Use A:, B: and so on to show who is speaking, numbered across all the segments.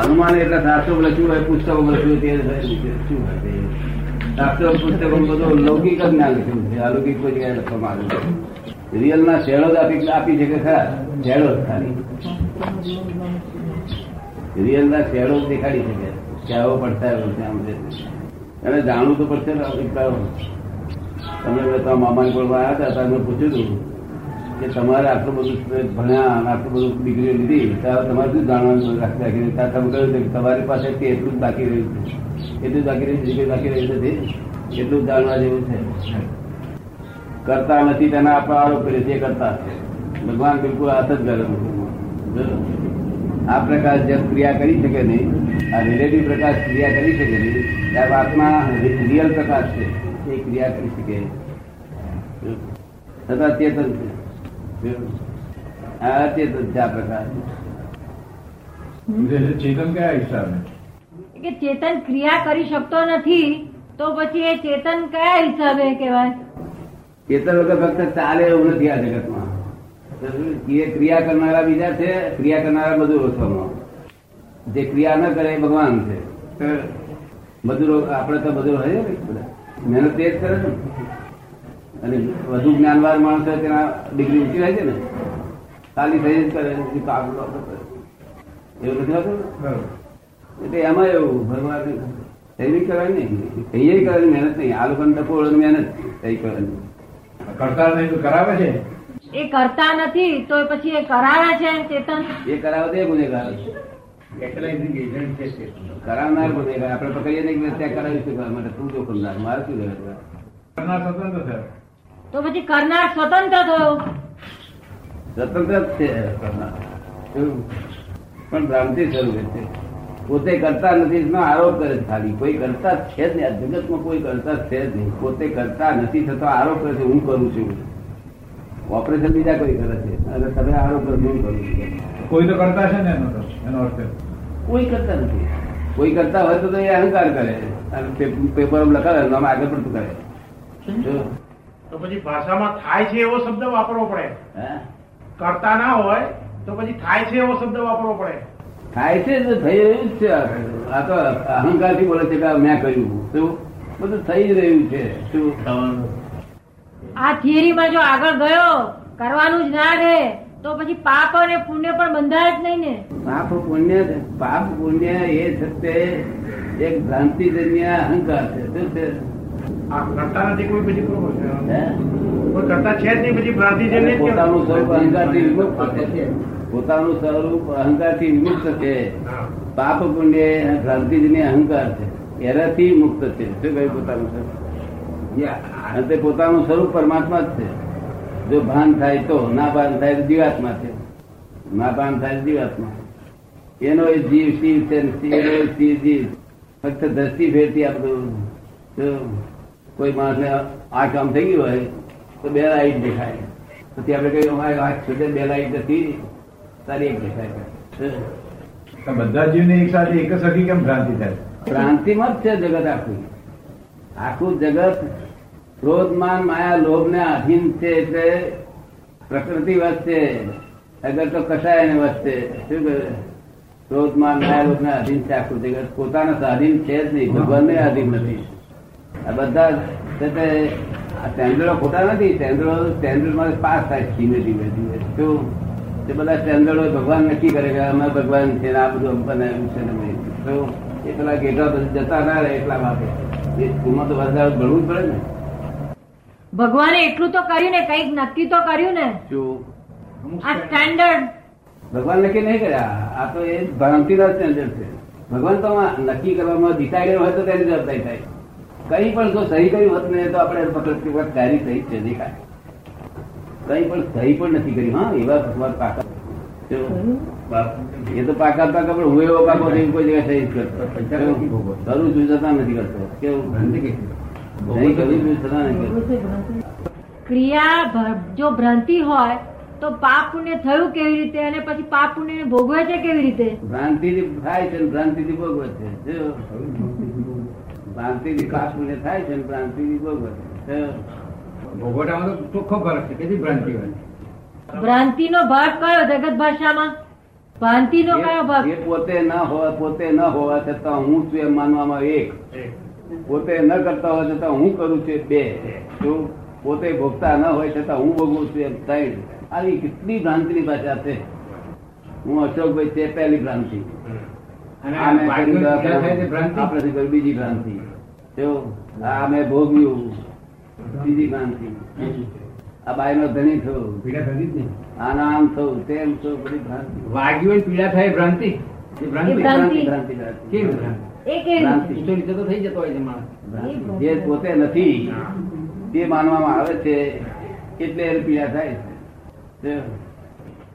A: અનુમાન એટલે શાસ્ત્રો લખ્યું હોય? પુસ્તકો લખ્યું તે શું હોય? શાસ્ત્રો પુસ્તકો બધું લૌકિક જ ના લખ્યું છે અલૌકિક કોઈ જગ્યાએ લખવામાં આવ્યું છે. રિયલ ના શેડો આપી આપી છે કે ખરા શેડો ખાલી. રિયલ ના શેડો દેખાડી શકે. કે આવો પડતા આમ છે અને જાણવું તો પડશે ને અભિપ્રાય તમે તમારા મામાની કોળમાં આવ્યા હતા તમે પૂછ્યું હતું કે તમારે આટલું બધું ભણ્યા અને આટલું બધું ડિગ્રીઓ લીધી, ત્યારે તમારે શું જાણવાનું રાખી રાખીને? ત્યાં તમે કહ્યું કે તમારી પાસે તે એટલું જ બાકી રહ્યું છે. એટલું જ બાકી રહ્યું ડિગ્રી બાકી રહ્યું નથી એટલું જ જાણવા જેવું છે. કરતા નથી તેના આપણે આરોપ કરીએ તે કરતા ભગવાન બિલકુલ હાથ જ ગરમ આ પ્રકાર જેમ ક્રિયા કરી શકે નહીં, આ રિલેટિવ પ્રકાશ ક્રિયા કરી શકે નહીં ત્યાં વાતમાં રિયલ પ્રકાશ છે, એ ક્રિયા કરી શકે. છતાં ચેતન છે. આ ચેતન છે પ્રકાર
B: ચેતન કયા હિસાબે
C: કે ચેતન ક્રિયા કરી શકતો નથી તો પછી એ ચેતન કયા હિસાબે કહેવાય?
A: ચેતન વગર ફક્ત ચાલે એવું નથી આ જગતમાં. એ ક્રિયા કરનારા બીજા છે ક્રિયા કરનારા મજૂરો છે જે ક્રિયા ન કરે એ ભગવાન છે. મજૂરો આપણે તો મજૂરો હોય ને બધા. મહેનત તે જ કરે છે ને. અને વધુ જ્ઞાનવાન માણસ હોય તેના ડિગ્રી ઊંચી રહે છે ને ખાલી થઈ જ કરે. એવું નથી હોતું એટલે એમાં એવું ભગવાન એવી કરવાની નહીં. કહીએ કરવાની મહેનત નહીં. આ લોકોને ડફોળ મહેનત કઈ કરવાની.
B: કરતા નહીં તો કરાવે છે?
C: એ કરતા નથી તો પછી એ કરાવે છે ચેતન?
A: એ કરાવે તો એ ગુનેગાર. કરાવનાર ગુનેગાર. આપણે પકડીએ નહીં ત્યાં કરાવી શકવા માટે તું જોખમદાર મારે શું
B: કરનાર સ્વતંત્ર છે
C: તો પછી કરનાર સ્વતંત્ર થયો.
A: સ્વતંત્ર જ છે પણ ભ્રાંતિ સ્વરૂપે છે. પોતે કરતા નથી આરોપ કરે ખાલી. કોઈ કરતા છે જ નહીં. આ જગતમાં કોઈ કરતા છે જ નહીં. પોતે કરતા નથી થતો આરોપ કરે છે હું કરું છું. ઓપરેશન બીજા કોઈ કરે છે. અને તમે આરોપ કરો હું કરું છું.
B: કોઈ તો કરતા છે ને એનો એનો અર્થ
A: કોઈ કરતા નથી. કોઈ કરતા હોય તો એ અહંકાર કરે. અને પેપર લખાવે આગળ પડતું કરે. જો.
D: તો પછી ભાષામાં થાય છે એવો શબ્દ વાપરવો પડે. કરતા ના હોય તો પછી થાય છે એવો શબ્દ વાપરવો પડે.
A: થાય છે તો થઈ રહ્યું જ છે આ તો અહંકારથી બોલે છે કે મેં કર્યું શું? બધું થઈ જ રહ્યું છે. શું?
C: આ થિયરીમાં જો આગળ ગયો કરવાનું જ ના રહે તો પછી પાપ અને પુણ્ય પણ બંધાય જ નહીં ને.
A: પાપ પુણ્ય પાપ પુણ્ય એ છે એક ભ્રાંતિજન્ય અહંકાર છે. શું છે?
D: કરતા નથી કોઈ પછી કોઈ કરતા છે જ નહીં પછી ભ્રાંતિ છે
A: અને
D: ને જ
A: પોતાનું સ્વરૂપ. અહંકારથી વિમુક્ત છે પોતાનું સ્વરૂપ અહંકારથી વિમુક્ત છે પાપ પુણ્ય ભ્રાંતિ ભ્રાંતિજન્ય અહંકાર છે. એનાથી મુક્ત છે. શું કહ્યું પોતાનું સ્વરૂપ? તે પોતાનું સ્વરૂપ પરમાત્મા જ છે. જો ભાન થાય તો ના ભાન થાય તો જીવાત્મા છે. ના ભાન થાય જીવાત્મા. એનો એ જીવ શિવ છે શિવ જીવ. ફક્ત દ્રષ્ટિ ફેરતી આ બધું જો કોઈ માણસને આ કામ થઈ ગયું હોય તો બે લાઈટ દેખાય. પછી આપણે કહીએ અમારે આંખ છૂટે બે લાઈટ નથી તારી એક દેખાય
B: બધા જીવને એક સાથે એક જ સખી કેમ ભ્રાંતિ થાય?
A: ભ્રાંતિમાં જ છે જગત આખું. આખું જગત ક્રોધમાન માયા લોભ ને આધીન છે એટલે પ્રકૃતિ વચ્ચે અગર તો કસાય ને વચ્ચે શું કહે? ક્રોધમાન માયા લોભ ને આધીન છે આખું જગત. પોતાના આધીન છે જ નહીં. ભગવાન ને આધીન નથી. આ બધા ટેન્ડરો તે ખોટા નથી સ્ટેન્ડર્ડો માં પાસ થાય ધીમે ધીમે ધીમે. શું તે બધા ટેન્ડરો ભગવાન નક્કી કરે કે અમે ભગવાન છે આ બધું બનાવ્યું છે તો એ પેલા ગેટા પછી જતા ના રહે એટલા માટે. એ સ્કૂલમાં તો વધારે ભણવું જ પડે ને.
C: ભગવાને એટલું તો કર્યું ને કંઈક નક્કી તો કર્યું ને.
A: શું
C: આ સ્ટેન્ડર્ડ
A: ભગવાન નક્કી નહીં કર્યા આ તો એ ભ્રાંતિના સ્ટેન્ડર્ડ છે. ભગવાન તો નક્કી કરવામાં ડિસાઇડર હોય તો તેની જવાબદારી થાય. કઈ પણ જો સહી કર્યું હોત ને તો આપણે તારી સહી છે દેખાય કઈ પણ સહી પણ નથી કરી. હા એવા ભગવાન પાકા. એ તો પાકા પાકા પણ હું એવો પાકો નહીં કોઈ જગ્યાએ સહી કરતો કરું છું જતા નથી કરતો. કેવું? કરું
C: ક્રિયા જો ભ્રાંતિ હોય તો પાપ પુણ્ય થયું કેવી રીતે? અને પછી પાપ પુણ્ય ભોગવે છે કેવી રીતે?
A: ભ્રાંતિથી થાય છે ભ્રાંતિ થી ભોગવે છે. જો. વિકાસ મને થાય છે છે જો.
B: ભોગવટામાં તો ચોખ્ખો ફરક છે. કેટલી ભ્રાંતિ હોય?
C: ભ્રાંતિનો ભાગ કયો જગત ભાષામાં? ભ્રાંતિ નો કયો ભાગ?
A: એ પોતે ન હોવા પોતે ન હોવા છતાં હું છું એમ માનવામાં એક. પોતે ન કરતા હોય છતાં હું કરું છું બે. શું પોતે ભોગતા ન હોય છતાં હું ભોગવું છું એમ ત્રણ. આવી કેટલી ભ્રાંતિની ભાષા છે. હું અશોકભાઈ તે પહેલી ભ્રાંતિ
B: અને
A: આ મેં કર્યું તો
B: વાગ્યું ત્યાં થાય તે ભ્રાંતિ?
A: આપણે કર્યું બીજી ભ્રાંતિ આ મેં ભોગવ્યું બીજી ભ્રાંતિ આ બાઈ નો ધણી થયો
B: પીડા થતી જ નહીં.
A: આના આમ થયું તેમ થયું બધી ભ્રાંતિ
B: વાગ્યું પીડા થાય એ ભ્રાંતિ ભ્રાંતિ
C: ભ્રાંતિ.
A: ભ્રાંતિ ભ્રાંતિ
B: કેવી ભ્રાંતિ?
C: એ કેવી
A: ભ્રાંતિ.
C: રીતે?
B: તો થઈ જતો હોય છે માણસ
A: જે પોતે નથી તે માનવામાં આવે છે એટલે એને પીડા થાય છે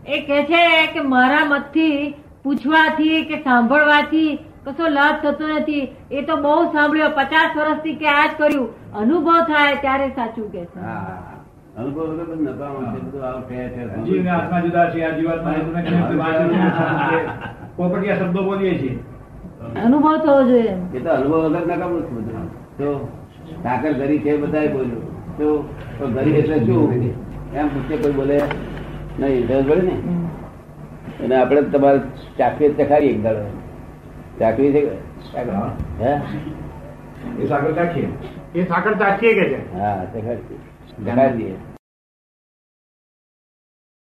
C: એ કે છે કે મારા મતથી પૂછવાથી કે સાંભળવાથી કશો લાભ થતો નથી. એ તો બહુ સાંભળ્યો. પચાસ વર્ષથી કે આ જ કર્યું. અનુભવ થાય ત્યારે સાચું કે છે.
A: અનુભવ
B: આત્મા જુદા છે. આ પોપટિયા શબ્દો બોલીએ છીએ.
C: થવો જોઈએ.
A: એ તો અનુભવ વગર નકામું છે બધું તો ઠાકર ગરી છે બધા બોલ્યું. તો ઘરી ગરી એટલે શું? એમ પૂછે કોઈ બોલે નહીં ને અને આપણે તમારે ચાકરી ચખાડી એક દાડો. ચાકરી છે
B: હે? એ સાકર ચાખીએ.
D: એ સાકર ચાખીએ કે છે?
A: હા ચખાડીએ ચખાડી દઈએ.